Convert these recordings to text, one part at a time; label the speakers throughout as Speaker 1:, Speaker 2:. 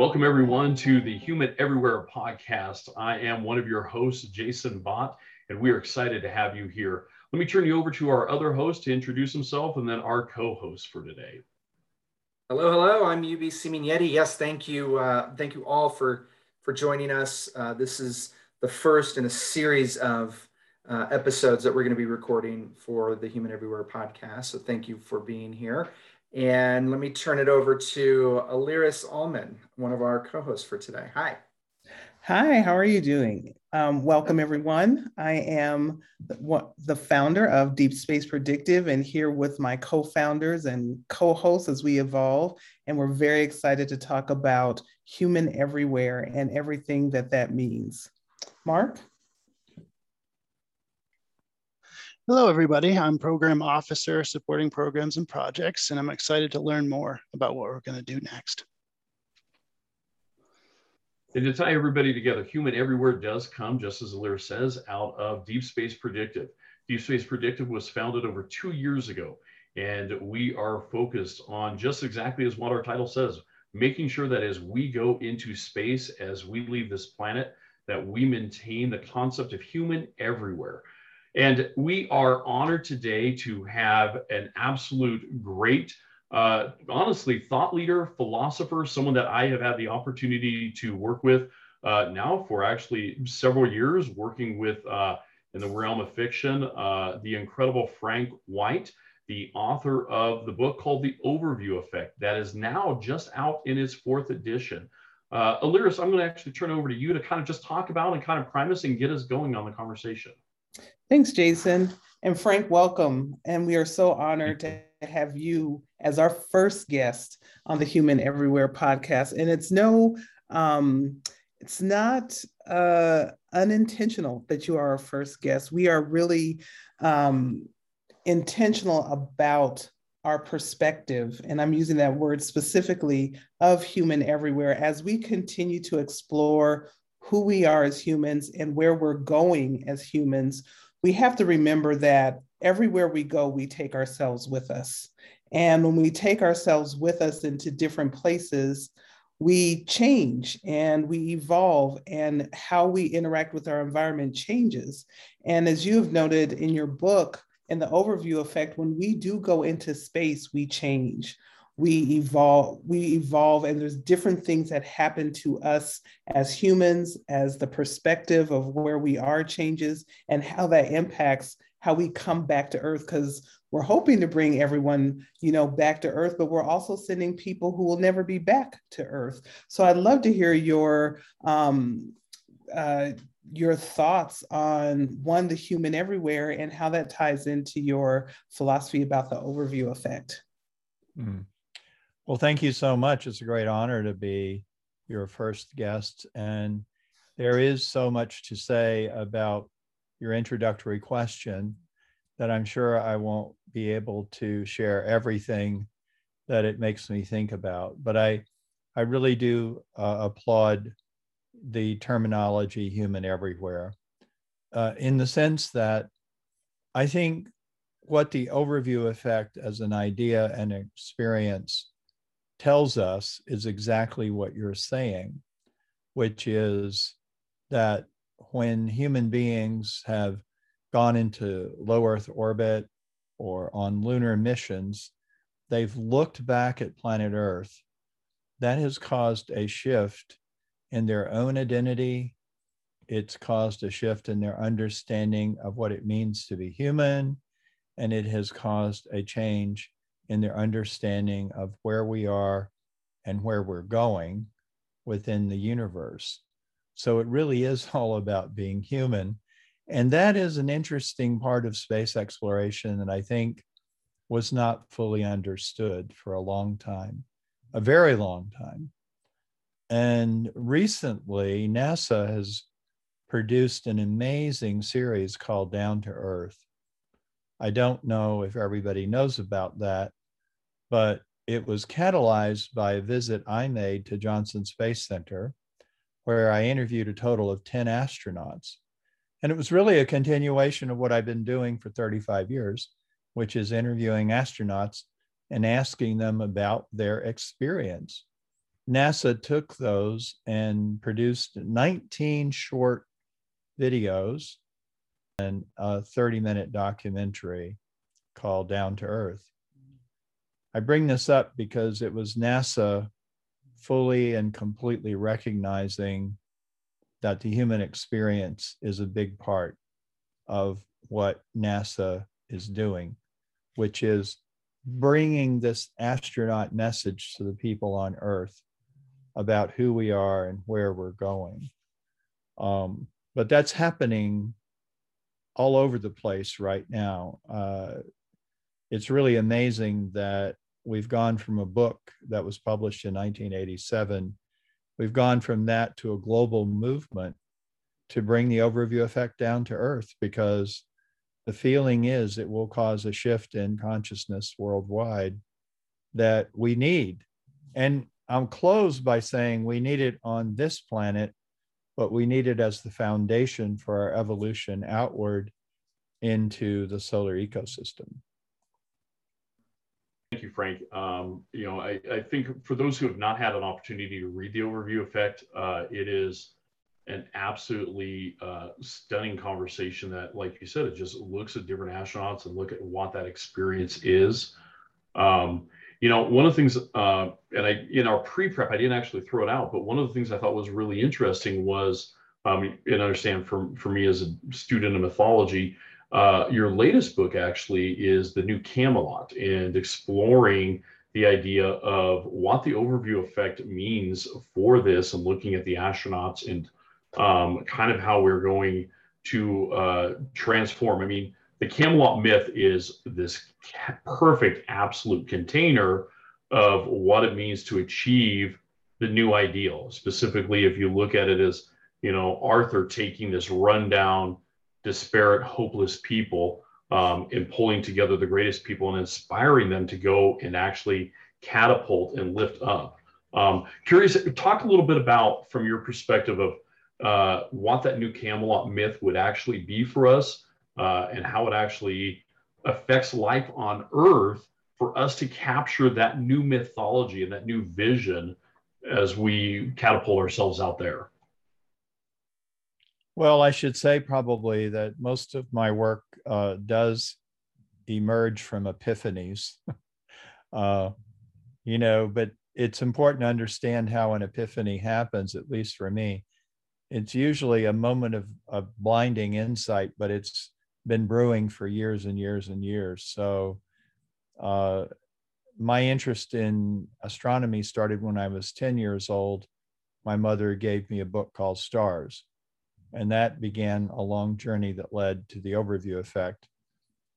Speaker 1: Welcome, everyone, to the Human Everywhere podcast. I am one of your hosts, Jason Bott, and we are excited to have you here. Let me turn you over to our other host to introduce himself and then our co host for today.
Speaker 2: Hello, hello. I'm UBC Simigneti. Yes, thank you. Uh, thank you all for, for joining us. Uh, this is the first in a series of uh, episodes that we're going to be recording for the Human Everywhere podcast. So thank you for being here. And let me turn it over to Aliris Allman, one of our co-hosts for today. Hi.
Speaker 3: Hi, how are you doing? Um, welcome everyone. I am the, the founder of Deep Space Predictive and here with my co-founders and co-hosts as we evolve. And we're very excited to talk about human everywhere and everything that that means. Mark?
Speaker 4: Hello, everybody. I'm Program Officer supporting programs and projects, and I'm excited to learn more about what we're going to do next.
Speaker 1: And to tie everybody together, Human Everywhere does come, just as Alir says, out of Deep Space Predictive. Deep Space Predictive was founded over two years ago, and we are focused on just exactly as what our title says, making sure that as we go into space, as we leave this planet, that we maintain the concept of human everywhere and we are honored today to have an absolute great, uh, honestly, thought leader, philosopher, someone that I have had the opportunity to work with uh, now for actually several years, working with uh, in the realm of fiction, uh, the incredible Frank White, the author of the book called The Overview Effect, that is now just out in its fourth edition. Uh, Aliris, I'm going to actually turn over to you to kind of just talk about and kind of prime us and get us going on the conversation.
Speaker 3: Thanks, Jason. And Frank, welcome. And we are so honored to have you as our first guest on the Human Everywhere podcast. And it's no, um, it's not uh, unintentional that you are our first guest. We are really um, intentional about our perspective, and I'm using that word specifically of human everywhere as we continue to explore who we are as humans and where we're going as humans we have to remember that everywhere we go, we take ourselves with us. And when we take ourselves with us into different places, we change and we evolve, and how we interact with our environment changes. And as you have noted in your book, in the overview effect, when we do go into space, we change we evolve we evolve and there's different things that happen to us as humans as the perspective of where we are changes and how that impacts how we come back to earth because we're hoping to bring everyone you know back to earth but we're also sending people who will never be back to earth so i'd love to hear your um, uh, your thoughts on one the human everywhere and how that ties into your philosophy about the overview effect
Speaker 5: mm. Well, thank you so much. It's a great honor to be your first guest. And there is so much to say about your introductory question that I'm sure I won't be able to share everything that it makes me think about. But I, I really do uh, applaud the terminology human everywhere uh, in the sense that I think what the overview effect as an idea and experience tells us is exactly what you're saying, which is that when human beings have gone into low Earth orbit or on lunar missions, they've looked back at planet Earth. That has caused a shift in their own identity. It's caused a shift in their understanding of what it means to be human. And it has caused a change in their understanding of where we are and where we're going within the universe. So it really is all about being human. And that is an interesting part of space exploration that I think was not fully understood for a long time, a very long time. And recently, NASA has produced an amazing series called Down to Earth. I don't know if everybody knows about that, but it was catalyzed by a visit I made to Johnson Space Center, where I interviewed a total of 10 astronauts. And it was really a continuation of what I've been doing for 35 years, which is interviewing astronauts and asking them about their experience NASA took those and produced 19 short videos and a 30 minute documentary called Down to Earth. I bring this up because it was NASA fully and completely recognizing that the human experience is a big part of what NASA is doing, which is bringing this astronaut message to the people on Earth about who we are and where we're going. Um, but that's happening all over the place right now. Uh, it's really amazing that we've gone from a book that was published in 1987, we've gone from that to a global movement to bring the overview effect down to earth because the feeling is it will cause a shift in consciousness worldwide that we need. And I'm closed by saying we need it on this planet, but we need it as the foundation for our evolution outward into the solar ecosystem.
Speaker 1: Thank you, Frank. Um, you know, I, I, think for those who have not had an opportunity to read the overview effect, uh, it is an absolutely uh, stunning conversation that, like you said, it just looks at different astronauts and look at what that experience is. Um, you know, one of the things, uh, and I in our pre-prep, I didn't actually throw it out, but one of the things I thought was really interesting was, um, and understand for for me as a student of mythology, uh, your latest book actually is the new Camelot and exploring the idea of what the overview effect means for this and looking at the astronauts and um, kind of how we're going to uh, transform. I mean, the Camelot myth is this perfect absolute container of what it means to achieve the new ideal. Specifically, if you look at it as, you know, Arthur taking this rundown disparate, hopeless people um, and pulling together the greatest people and inspiring them to go and actually catapult and lift up. Um, curious, talk a little bit about from your perspective of uh, what that new Camelot myth would actually be for us uh, and how it actually affects life on Earth for us to capture that new mythology and that new vision as we catapult ourselves out there.
Speaker 5: Well, I should say probably that most of my work uh, does emerge from epiphanies. uh, you know, but it's important to understand how an epiphany happens, at least for me. It's usually a moment of, of blinding insight, but it's been brewing for years and years and years. So, uh, my interest in astronomy started when I was 10 years old. My mother gave me a book called Stars and that began a long journey that led to the overview effect.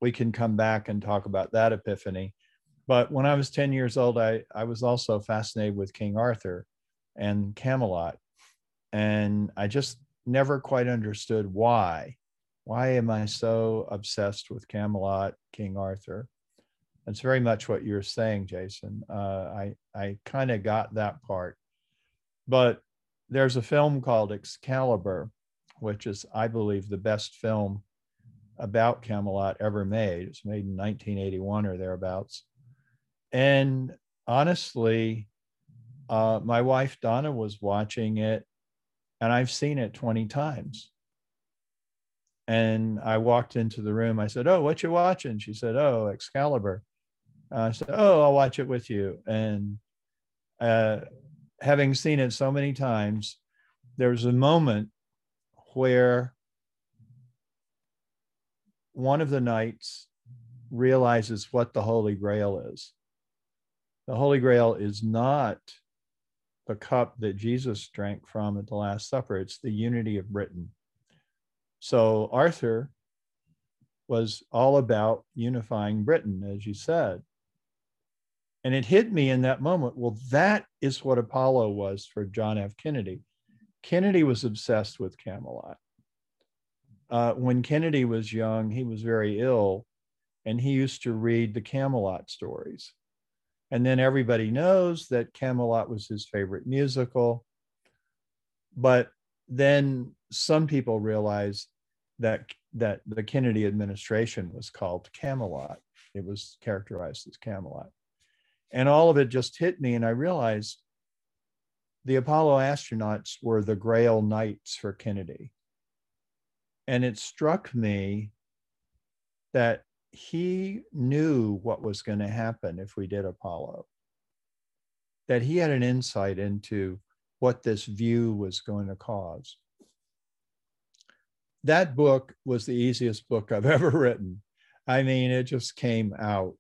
Speaker 5: We can come back and talk about that epiphany. But when I was 10 years old, I, I was also fascinated with King Arthur and Camelot. And I just never quite understood why. Why am I so obsessed with Camelot, King Arthur? That's very much what you're saying, Jason. Uh, I, I kind of got that part. But there's a film called Excalibur which is, I believe, the best film about Camelot ever made. It's made in 1981 or thereabouts. And honestly, uh, my wife Donna was watching it, and I've seen it 20 times. And I walked into the room. I said, "Oh, what you watching?" She said, "Oh, Excalibur." I said, "Oh, I'll watch it with you." And uh, having seen it so many times, there was a moment where one of the knights realizes what the Holy Grail is. The Holy Grail is not the cup that Jesus drank from at the Last Supper, it's the unity of Britain. So Arthur was all about unifying Britain, as you said. And it hit me in that moment well, that is what Apollo was for John F. Kennedy. Kennedy was obsessed with Camelot. Uh, when Kennedy was young, he was very ill, and he used to read the Camelot stories. And then everybody knows that Camelot was his favorite musical. But then some people realized that that the Kennedy administration was called Camelot. It was characterized as Camelot. And all of it just hit me, and I realized the Apollo astronauts were the Grail Knights for Kennedy. And it struck me that he knew what was going to happen if we did Apollo, that he had an insight into what this view was going to cause. That book was the easiest book I've ever written. I mean, it just came out.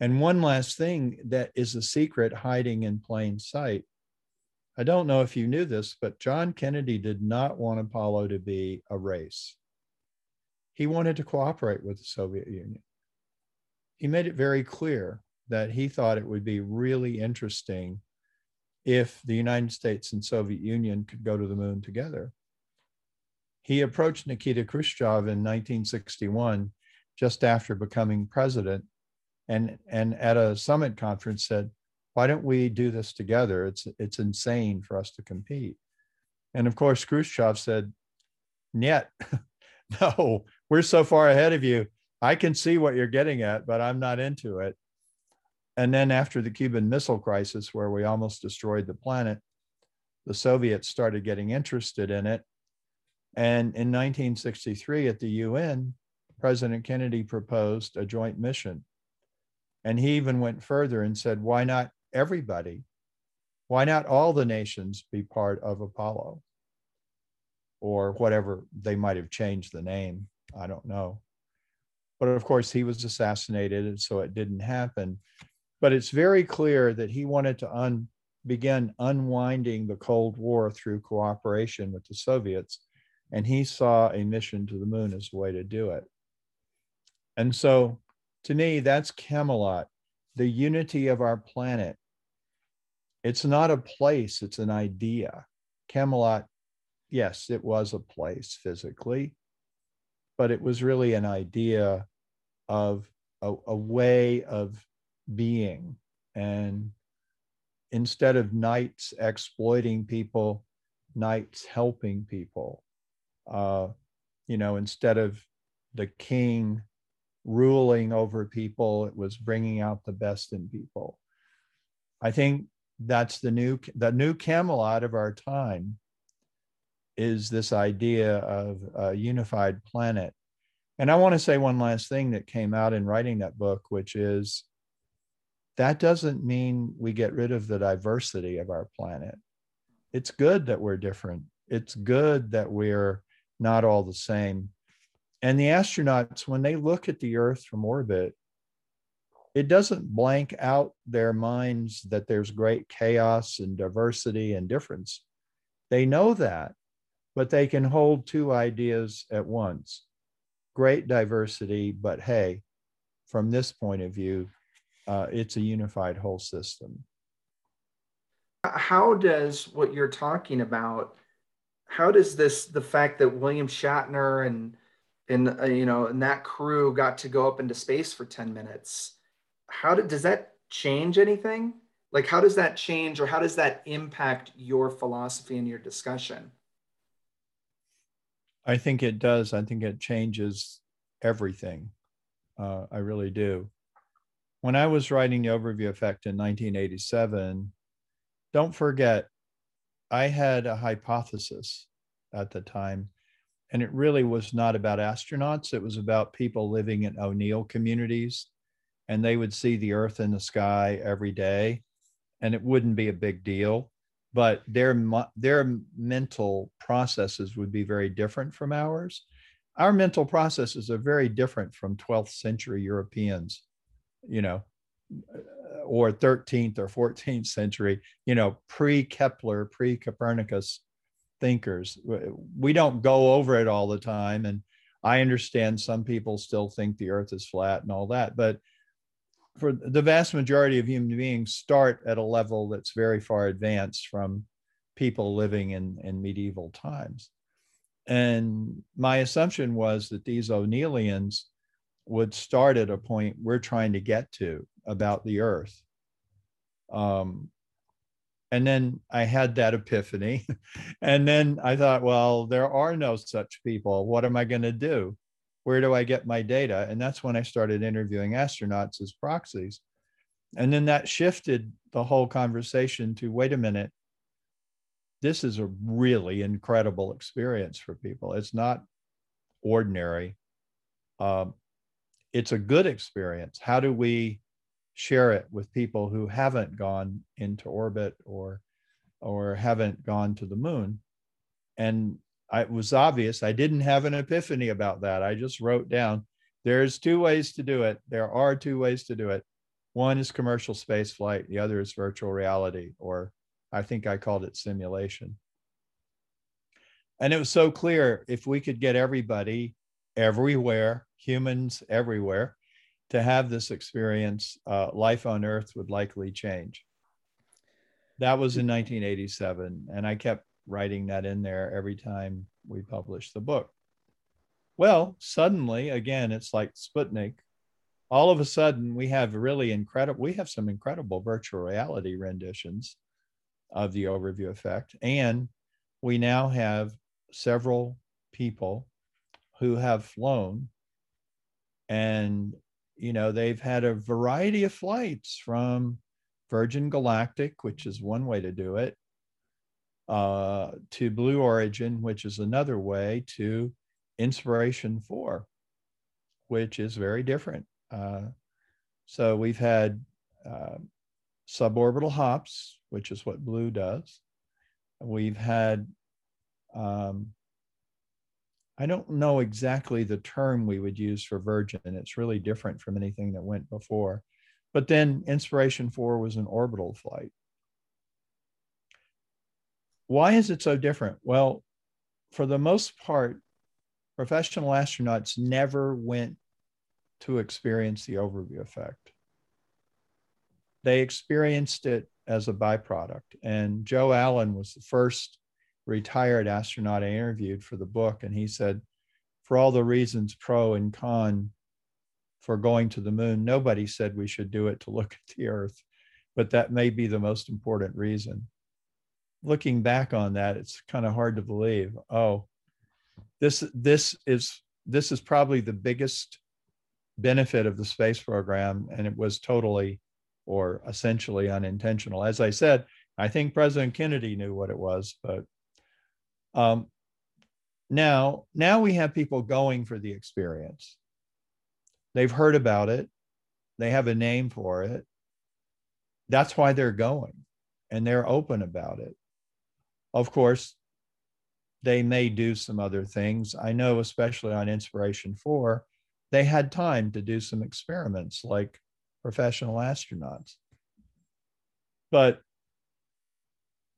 Speaker 5: And one last thing that is a secret hiding in plain sight. I don't know if you knew this, but John Kennedy did not want Apollo to be a race. He wanted to cooperate with the Soviet Union. He made it very clear that he thought it would be really interesting if the United States and Soviet Union could go to the moon together. He approached Nikita Khrushchev in 1961, just after becoming president, and, and at a summit conference said, why don't we do this together? It's, it's insane for us to compete. And of course, Khrushchev said, Niet, no, we're so far ahead of you. I can see what you're getting at, but I'm not into it. And then after the Cuban Missile Crisis, where we almost destroyed the planet, the Soviets started getting interested in it. And in 1963 at the UN, President Kennedy proposed a joint mission. And he even went further and said, why not everybody? Why not all the nations be part of Apollo? Or whatever they might have changed the name. I don't know. But of course, he was assassinated, and so it didn't happen. But it's very clear that he wanted to un, begin unwinding the Cold War through cooperation with the Soviets. And he saw a mission to the moon as a way to do it. And so to me, that's Camelot, the unity of our planet. It's not a place, it's an idea. Camelot, yes, it was a place physically, but it was really an idea of a, a way of being. And instead of knights exploiting people, knights helping people. Uh, you know, instead of the king ruling over people, it was bringing out the best in people. I think that's the new the new Camelot of our time is this idea of a unified planet. And I want to say one last thing that came out in writing that book, which is that doesn't mean we get rid of the diversity of our planet. It's good that we're different. It's good that we're not all the same. And the astronauts, when they look at the Earth from orbit, it doesn't blank out their minds that there's great chaos and diversity and difference. They know that, but they can hold two ideas at once great diversity, but hey, from this point of view, uh, it's a unified whole system.
Speaker 2: How does what you're talking about? How does this the fact that William Shatner and and uh, you know and that crew got to go up into space for 10 minutes? How did does that change anything? Like how does that change or how does that impact your philosophy and your discussion?
Speaker 5: I think it does. I think it changes everything. Uh, I really do. When I was writing the overview effect in 1987, don't forget, I had a hypothesis at the time, and it really was not about astronauts. It was about people living in O'Neill communities, and they would see the Earth in the sky every day, and it wouldn't be a big deal but their their mental processes would be very different from ours. Our mental processes are very different from 12th century Europeans, you know, or 13th or 14th century, you know, pre Kepler, pre Copernicus thinkers. We don't go over it all the time. And I understand some people still think the earth is flat and all that, but for the vast majority of human beings start at a level that's very far advanced from people living in, in medieval times. And my assumption was that these O'Neillians would start at a point we're trying to get to about the earth. Um, and then I had that epiphany. and then I thought, well, there are no such people. What am I going to do? Where do I get my data? And that's when I started interviewing astronauts as proxies. And then that shifted the whole conversation to wait a minute, this is a really incredible experience for people. It's not ordinary. Um, it's a good experience. How do we share it with people who haven't gone into orbit or or haven't gone to the moon? And I, it was obvious. I didn't have an epiphany about that. I just wrote down there's two ways to do it. There are two ways to do it. One is commercial space flight. The other is virtual reality, or I think I called it simulation. And it was so clear if we could get everybody everywhere, humans everywhere, to have this experience, uh, life on Earth would likely change. That was in 1987. And I kept writing that in there every time we publish the book. Well, suddenly, again, it's like Sputnik. All of a sudden, we have really incredible, we have some incredible virtual reality renditions of the overview effect. And we now have several people who have flown and you know they've had a variety of flights from virgin galactic which is one way to do it uh, to blue origin which is another way to inspiration 4 which is very different uh, so we've had uh, suborbital hops which is what blue does we've had um, I don't know exactly the term we would use for virgin. It's really different from anything that went before. But then Inspiration 4 was an orbital flight. Why is it so different? Well, for the most part, professional astronauts never went to experience the overview effect. They experienced it as a byproduct. And Joe Allen was the first retired astronaut I interviewed for the book, and he said, for all the reasons pro and con for going to the moon, nobody said we should do it to look at the Earth, but that may be the most important reason. Looking back on that, it's kind of hard to believe. Oh, this this is this is probably the biggest benefit of the space program, and it was totally or essentially unintentional. As I said, I think President Kennedy knew what it was, but um, now, now we have people going for the experience. They've heard about it. They have a name for it. That's why they're going and they're open about it. Of course, they may do some other things. I know, especially on Inspiration 4, they had time to do some experiments like professional astronauts. But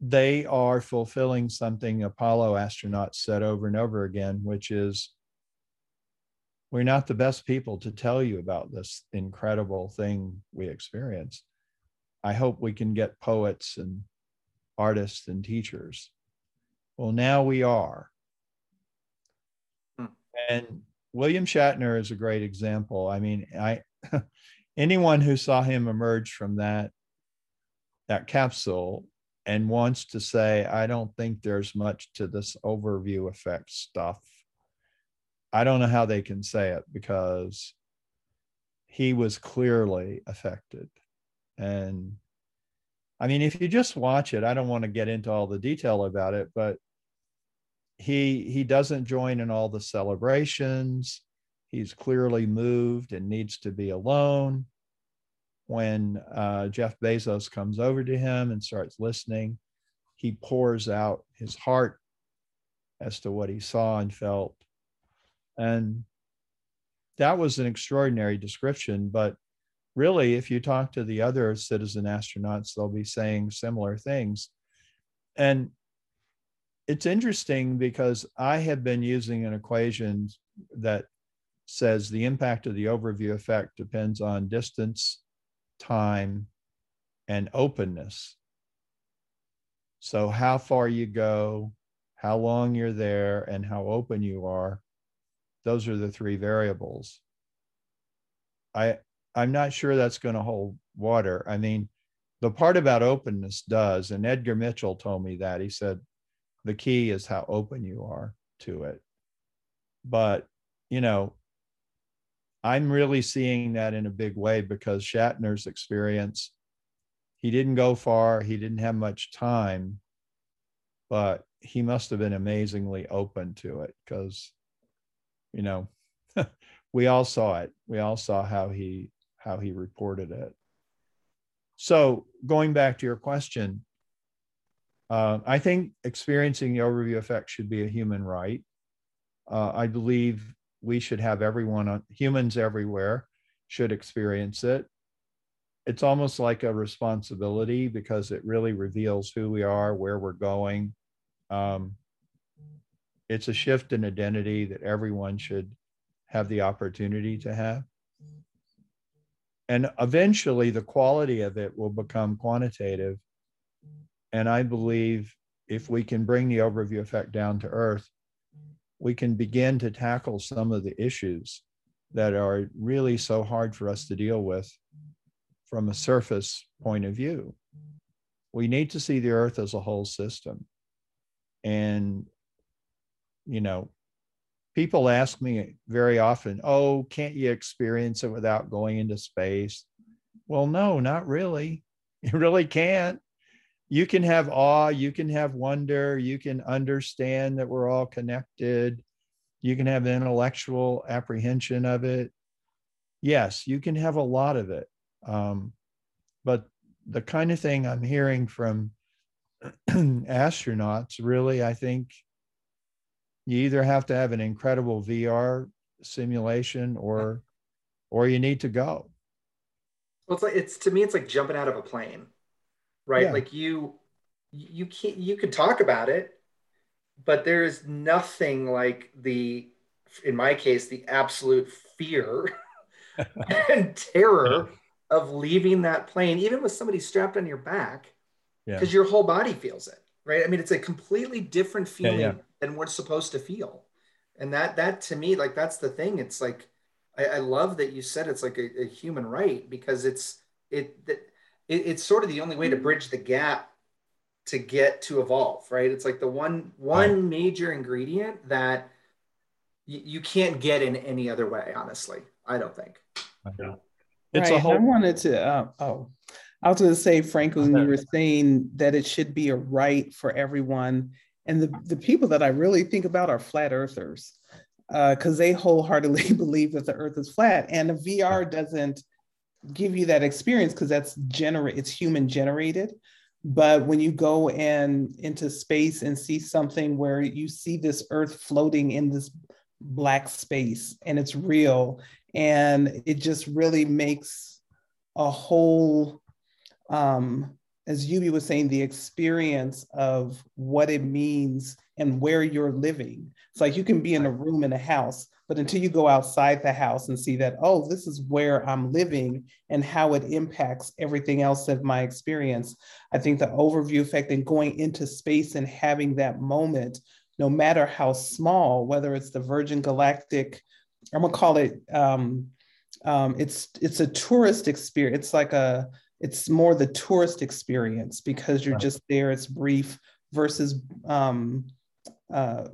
Speaker 5: they are fulfilling something Apollo astronauts said over and over again, which is we're not the best people to tell you about this incredible thing we experienced. I hope we can get poets and artists and teachers. Well, now we are. Hmm. And William Shatner is a great example. I mean, I anyone who saw him emerge from that that capsule and wants to say, I don't think there's much to this overview effect stuff. I don't know how they can say it because he was clearly affected. And I mean, if you just watch it, I don't want to get into all the detail about it, but he he doesn't join in all the celebrations. He's clearly moved and needs to be alone when uh, Jeff Bezos comes over to him and starts listening, he pours out his heart as to what he saw and felt. And that was an extraordinary description. But really, if you talk to the other citizen astronauts, they'll be saying similar things. And it's interesting because I have been using an equation that says the impact of the overview effect depends on distance time, and openness. So, how far you go, how long you're there, and how open you are, those are the three variables. I, I'm not sure that's going to hold water. I mean, the part about openness does, and Edgar Mitchell told me that. He said, the key is how open you are to it. But, you know, I'm really seeing that in a big way because Shatner's experience, he didn't go far, he didn't have much time, but he must have been amazingly open to it because, you know, we all saw it. We all saw how he how he reported it. So going back to your question, uh, I think experiencing the overview effect should be a human right. Uh, I believe we should have everyone, on, humans everywhere, should experience it. It's almost like a responsibility because it really reveals who we are, where we're going. Um, it's a shift in identity that everyone should have the opportunity to have. And eventually, the quality of it will become quantitative. And I believe if we can bring the overview effect down to earth, we can begin to tackle some of the issues that are really so hard for us to deal with from a surface point of view. We need to see the earth as a whole system. And, you know, people ask me very often, oh, can't you experience it without going into space? Well, no, not really. You really can't. You can have awe, you can have wonder, you can understand that we're all connected, you can have intellectual apprehension of it. Yes, you can have a lot of it. Um, but the kind of thing I'm hearing from astronauts really, I think you either have to have an incredible VR simulation or or you need to go.
Speaker 2: Well, it's like it's to me, it's like jumping out of a plane, right? Yeah. Like you you can't you could talk about it, but there is nothing like the in my case, the absolute fear and terror yeah. of leaving that plane, even with somebody strapped on your back, because yeah. your whole body feels it, right? I mean, it's a completely different feeling than we're supposed to feel. And that that to me, like that's the thing. It's like I, I love that you said it's like a, a human right because it's it, it it's sort of the only way to bridge the gap to get to evolve, right? It's like the one one major ingredient that y- you can't get in any other way. Honestly, I don't think.
Speaker 3: Yeah. It's right. a whole- I wanted to. Uh, oh, I was going to say, Frank, when you were saying that it should be a right for everyone and the, the people that I really think about are flat earthers because uh, they wholeheartedly believe that the earth is flat. And the VR doesn't give you that experience because that's generate it's human generated. But when you go and into space and see something where you see this earth floating in this black space and it's real and it just really makes a whole um, as Yubi was saying, the experience of what it means and where you're living. It's like you can be in a room in a house, but until you go outside the house and see that, oh, this is where I'm living and how it impacts everything else of my experience, I think the overview effect and going into space and having that moment, no matter how small, whether it's the Virgin Galactic, I'm gonna call it, um, um, it's it's a tourist experience. It's like a it's more the tourist experience because you're right. just there it's brief versus um, uh,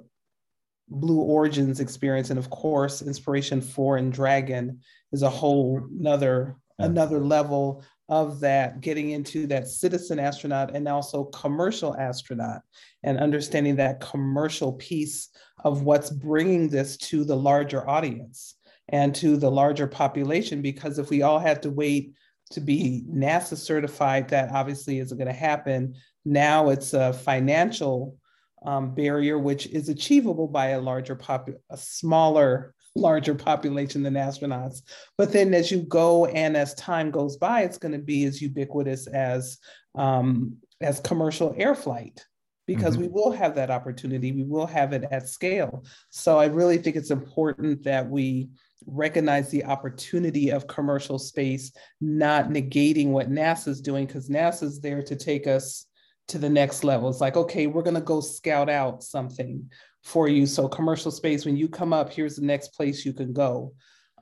Speaker 3: blue origins experience and of course inspiration 4 and dragon is a whole another yeah. another level of that getting into that citizen astronaut and also commercial astronaut and understanding that commercial piece of what's bringing this to the larger audience and to the larger population because if we all had to wait to be NASA certified, that obviously isn't going to happen. Now it's a financial um, barrier, which is achievable by a larger pop, a smaller, larger population than astronauts. But then as you go and as time goes by, it's going to be as ubiquitous as um, as commercial air flight because mm-hmm. we will have that opportunity. We will have it at scale. So I really think it's important that we recognize the opportunity of commercial space, not negating what NASA's doing, because NASA's there to take us to the next level. It's like, okay, we're going to go scout out something for you. So, commercial space, when you come up, here's the next place you can go.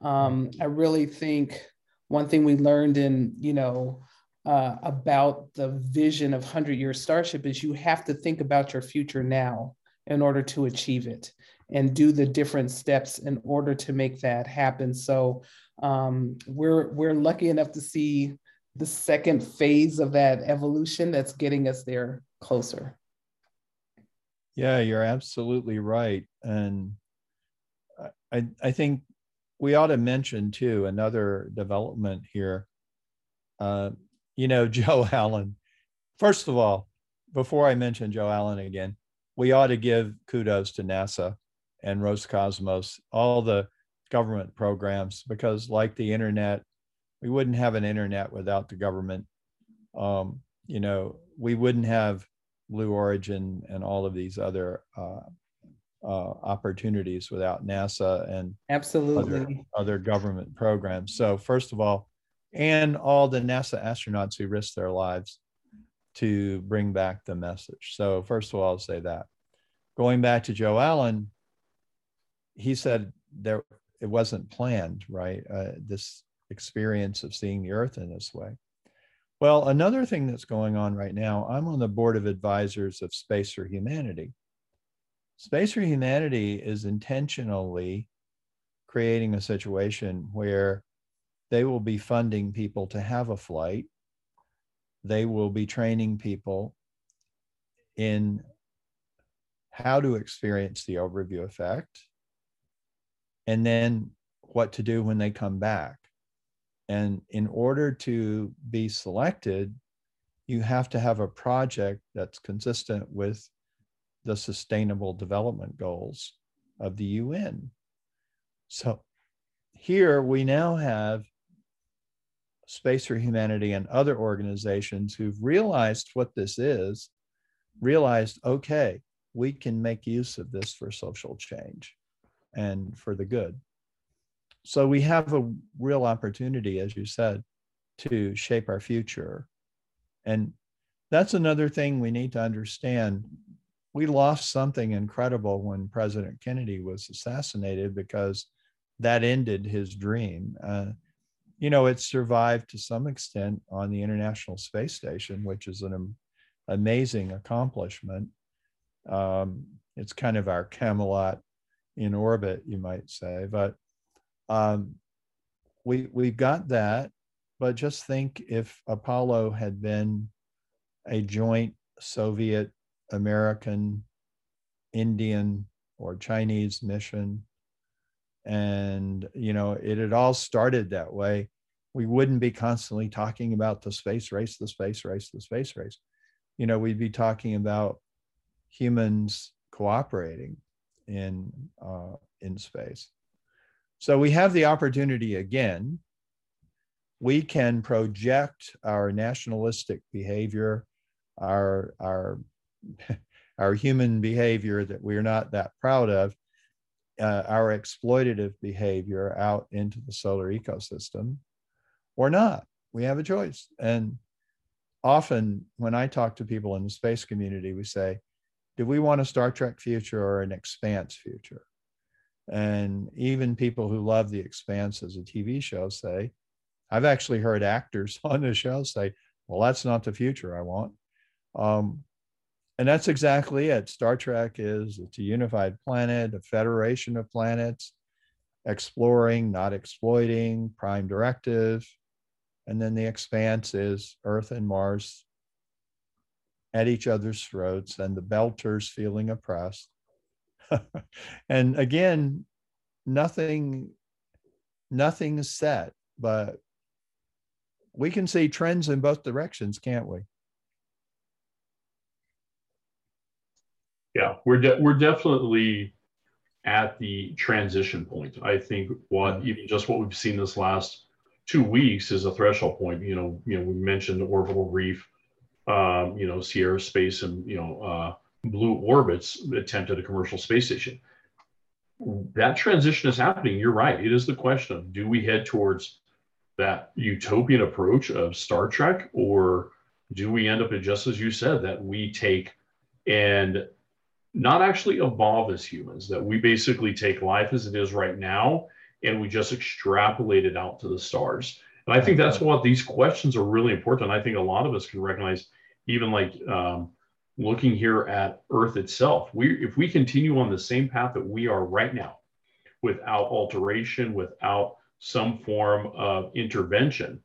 Speaker 3: Um, I really think one thing we learned in, you know, uh, about the vision of 100 year Starship is you have to think about your future now in order to achieve it and do the different steps in order to make that happen. So um, we're we're lucky enough to see the second phase of that evolution that's getting us there closer.
Speaker 5: Yeah, you're absolutely right. And I, I think we ought to mention too another development here. Uh, you know, Joe Allen. First of all, before I mention Joe Allen again, we ought to give kudos to NASA and Roscosmos, all the government programs, because like the internet, we wouldn't have an internet without the government. Um, you know, we wouldn't have Blue Origin and all of these other uh, uh, opportunities without NASA and
Speaker 3: absolutely
Speaker 5: other, other government programs. So first of all, and all the NASA astronauts who risked their lives to bring back the message. So first of all, I'll say that. Going back to Joe Allen, he said there it wasn't planned, right? Uh, this experience of seeing the Earth in this way. Well, another thing that's going on right now, I'm on the board of advisors of Space for Humanity. Space for Humanity is intentionally creating a situation where they will be funding people to have a flight. They will be training people in how to experience the overview effect and then what to do when they come back. And in order to be selected, you have to have a project that's consistent with the sustainable development goals of the UN. So here we now have Space for Humanity and other organizations who've realized what this is, realized, okay, we can make use of this for social change and for the good. So we have a real opportunity, as you said, to shape our future. And that's another thing we need to understand. We lost something incredible when President Kennedy was assassinated because that ended his dream. Uh, you know, it survived to some extent on the International Space Station, which is an amazing accomplishment. Um, it's kind of our Camelot in orbit, you might say. But um, we we've got that, but just think if Apollo had been a joint Soviet, American, Indian, or Chinese mission, and you know it had all started that way, we wouldn't be constantly talking about the space race, the space race, the space race. You know, we'd be talking about humans cooperating in uh, in space. So we have the opportunity again. We can project our nationalistic behavior, our, our, our human behavior that we're not that proud of, uh, our exploitative behavior out into the solar ecosystem or not. We have a choice. And often when I talk to people in the space community, we say, do we want a Star Trek future or an expanse future? And even people who love The Expanse as a TV show say, I've actually heard actors on the show say, well, that's not the future I want. Um, and that's exactly it. Star Trek is it's a unified planet, a federation of planets, exploring, not exploiting, prime directive. And then the expanse is Earth and Mars at each other's throats and the belters feeling oppressed and again, nothing, nothing is set, but we can see trends in both directions, can't we?
Speaker 1: Yeah, we're de- we're definitely at the transition point. I think what even just what we've seen this last two weeks is a threshold point. You know, you know, we mentioned the orbital reef, um, you know, Sierra Space, and you know, uh, Blue Orbit's attempt at a commercial space station. That transition is happening. You're right. It is the question of do we head towards that utopian approach of Star Trek, or do we end up at just as you said that we take and not actually evolve as humans, that we basically take life as it is right now and we just extrapolate it out to the stars. And I think that's what these questions are really important. I think a lot of us can recognize, even like um, looking here at Earth itself, we if we continue on the same path that we are right now, without alteration, without some form of intervention,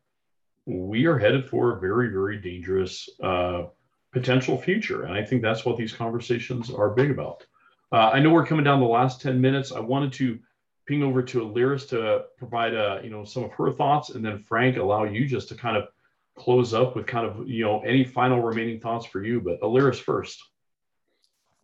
Speaker 1: we are headed for a very, very dangerous uh, potential future. And I think that's what these conversations are big about. Uh, I know we're coming down the last 10 minutes. I wanted to ping over to Aliris to provide, uh, you know, some of her thoughts, and then Frank, allow you just to kind of close up with kind of, you know, any final remaining thoughts for you. But Aliris first.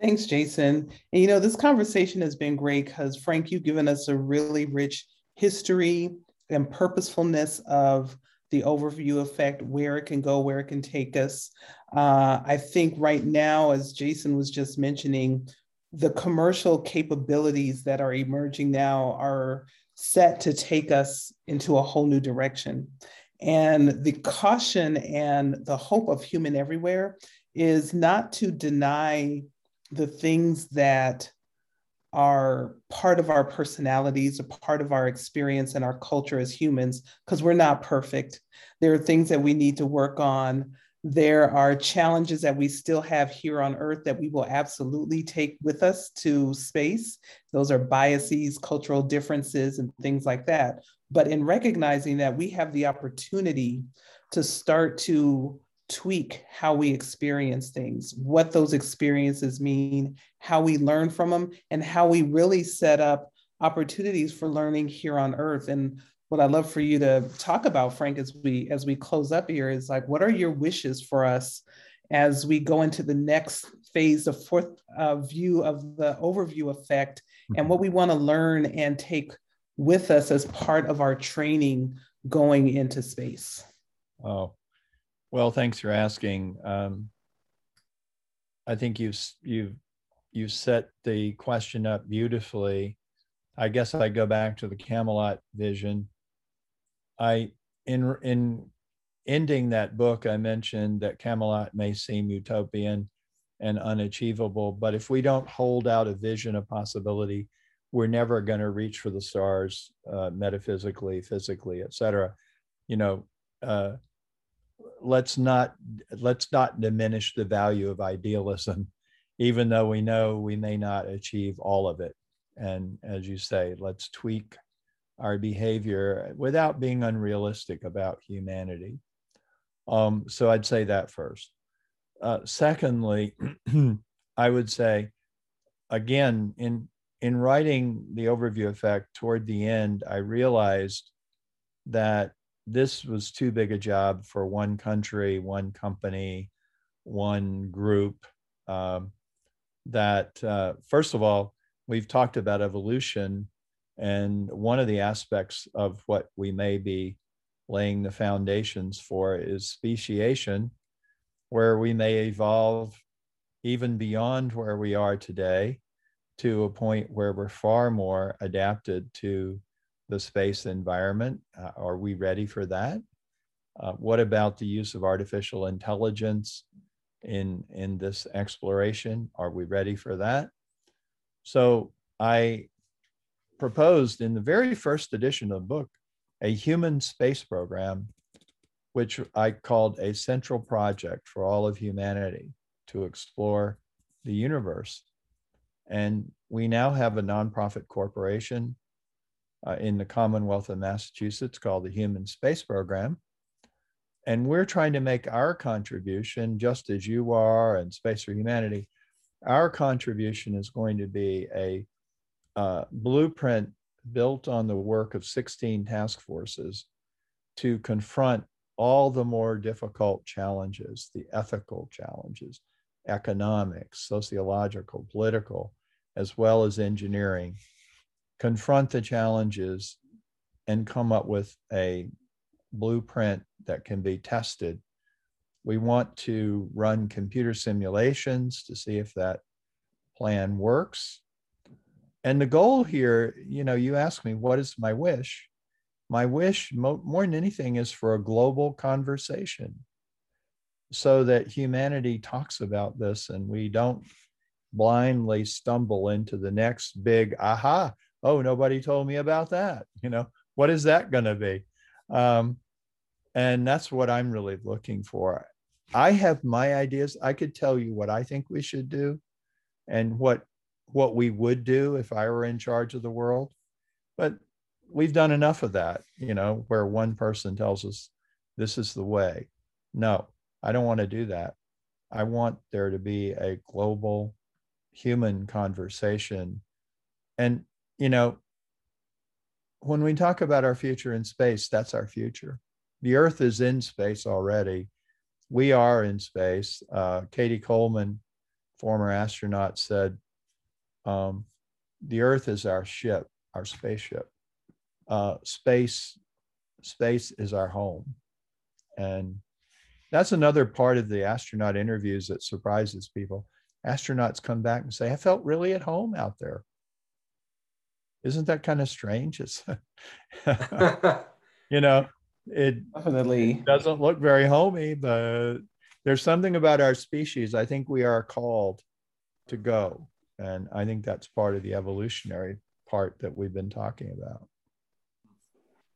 Speaker 3: Thanks, Jason. And you know, this conversation has been great because Frank, you've given us a really rich history and purposefulness of the overview effect, where it can go, where it can take us. Uh, I think right now, as Jason was just mentioning, the commercial capabilities that are emerging now are set to take us into a whole new direction. And the caution and the hope of human everywhere is not to deny the things that are part of our personalities, a part of our experience and our culture as humans, because we're not perfect. There are things that we need to work on. There are challenges that we still have here on Earth that we will absolutely take with us to space. Those are biases, cultural differences, and things like that. But in recognizing that we have the opportunity to start to tweak how we experience things, what those experiences mean, how we learn from them, and how we really set up opportunities for learning here on earth. And what I'd love for you to talk about, Frank, as we as we close up here is like, what are your wishes for us as we go into the next phase of fourth uh, view of the overview effect and what we want to learn and take with us as part of our training going into space?
Speaker 5: Oh, well, thanks for asking. Um, I think you've you've you've set the question up beautifully. I guess I go back to the Camelot vision. I in in ending that book, I mentioned that Camelot may seem utopian and unachievable, but if we don't hold out a vision of possibility, we're never going to reach for the stars uh, metaphysically, physically, etc. You know, uh, let's not let's not diminish the value of idealism even though we know we may not achieve all of it. And as you say let's tweak our behavior without being unrealistic about humanity. Um, so i'd say that first. Uh, secondly i would say again in in writing the overview effect toward the end i realized that this was too big a job for one country, one company, one group. Um, that, uh, first of all, we've talked about evolution, and one of the aspects of what we may be laying the foundations for is speciation, where we may evolve even beyond where we are today to a point where we're far more adapted to the space environment? Uh, are we ready for that? Uh, what about the use of artificial intelligence in, in this exploration? Are we ready for that? So I proposed in the very first edition of the book a human space program, which I called a central project for all of humanity to explore the universe. And we now have a nonprofit corporation uh, in the Commonwealth of Massachusetts called the Human Space Program. And we're trying to make our contribution, just as you are and Space for Humanity, our contribution is going to be a uh, blueprint built on the work of 16 task forces to confront all the more difficult challenges, the ethical challenges, economic, sociological, political, as well as engineering confront the challenges and come up with a blueprint that can be tested. We want to run computer simulations to see if that plan works. And the goal here, you know, you ask me, what is my wish? My wish, mo- more than anything, is for a global conversation so that humanity talks about this and we don't blindly stumble into the next big aha. Oh nobody told me about that. You know what is that going to be? Um, and that's what i'm really looking for. I have my ideas. I could tell you what i think we should do and what what we would do if i were in charge of the world. But we've done enough of that you know where one person tells us this is the way. No i don't want to do that. I want there to be a global human conversation. And, you know, when we talk about our future in space, that's our future. The Earth is in space already. We are in space. Uh, Cady Coleman, former astronaut, said, um, "The Earth is our ship, our spaceship. Uh, space, space is our home." And that's another part of the astronaut interviews that surprises people. Astronauts come back and say, "I felt really at home out there." Isn't that kind of strange? It's, you know, it
Speaker 3: Definitely.
Speaker 5: doesn't look very homey, but there's something about our species. I think we are called to go. And I think that's part of the evolutionary part that we've been talking about.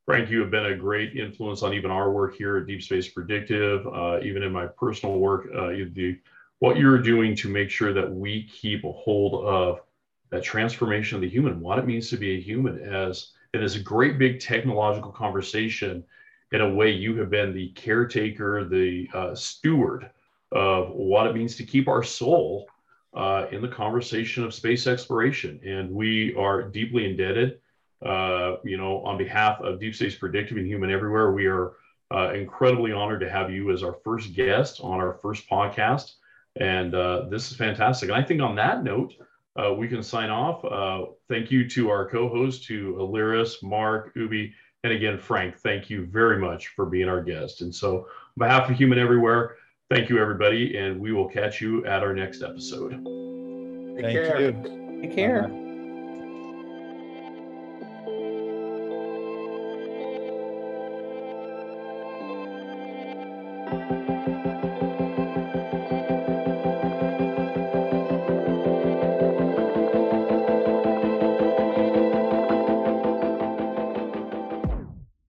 Speaker 1: Frank, you have been a great influence on even our work here at Deep Space Predictive, uh, even in my personal work. Uh, the, what you're doing to make sure that we keep a hold of that transformation of the human, what it means to be a human, as it is a great big technological conversation. In a way, you have been the caretaker, the uh, steward of what it means to keep our soul uh, in the conversation of space exploration. And we are deeply indebted uh, you know, on behalf of Deep Space Predictive and Human Everywhere, we are uh, incredibly honored to have you as our first guest on our first podcast. And uh, this is fantastic. And I think on that note, uh, we can sign off. Uh, thank you to our co-hosts, to Aliris, Mark, Ubi, and again, Frank, thank you very much for being our guest. And so on behalf of Human Everywhere, thank you, everybody. And we will catch you at our next episode.
Speaker 2: Take
Speaker 5: Thank
Speaker 2: care.
Speaker 5: you.
Speaker 3: Take care.
Speaker 5: Bye-bye.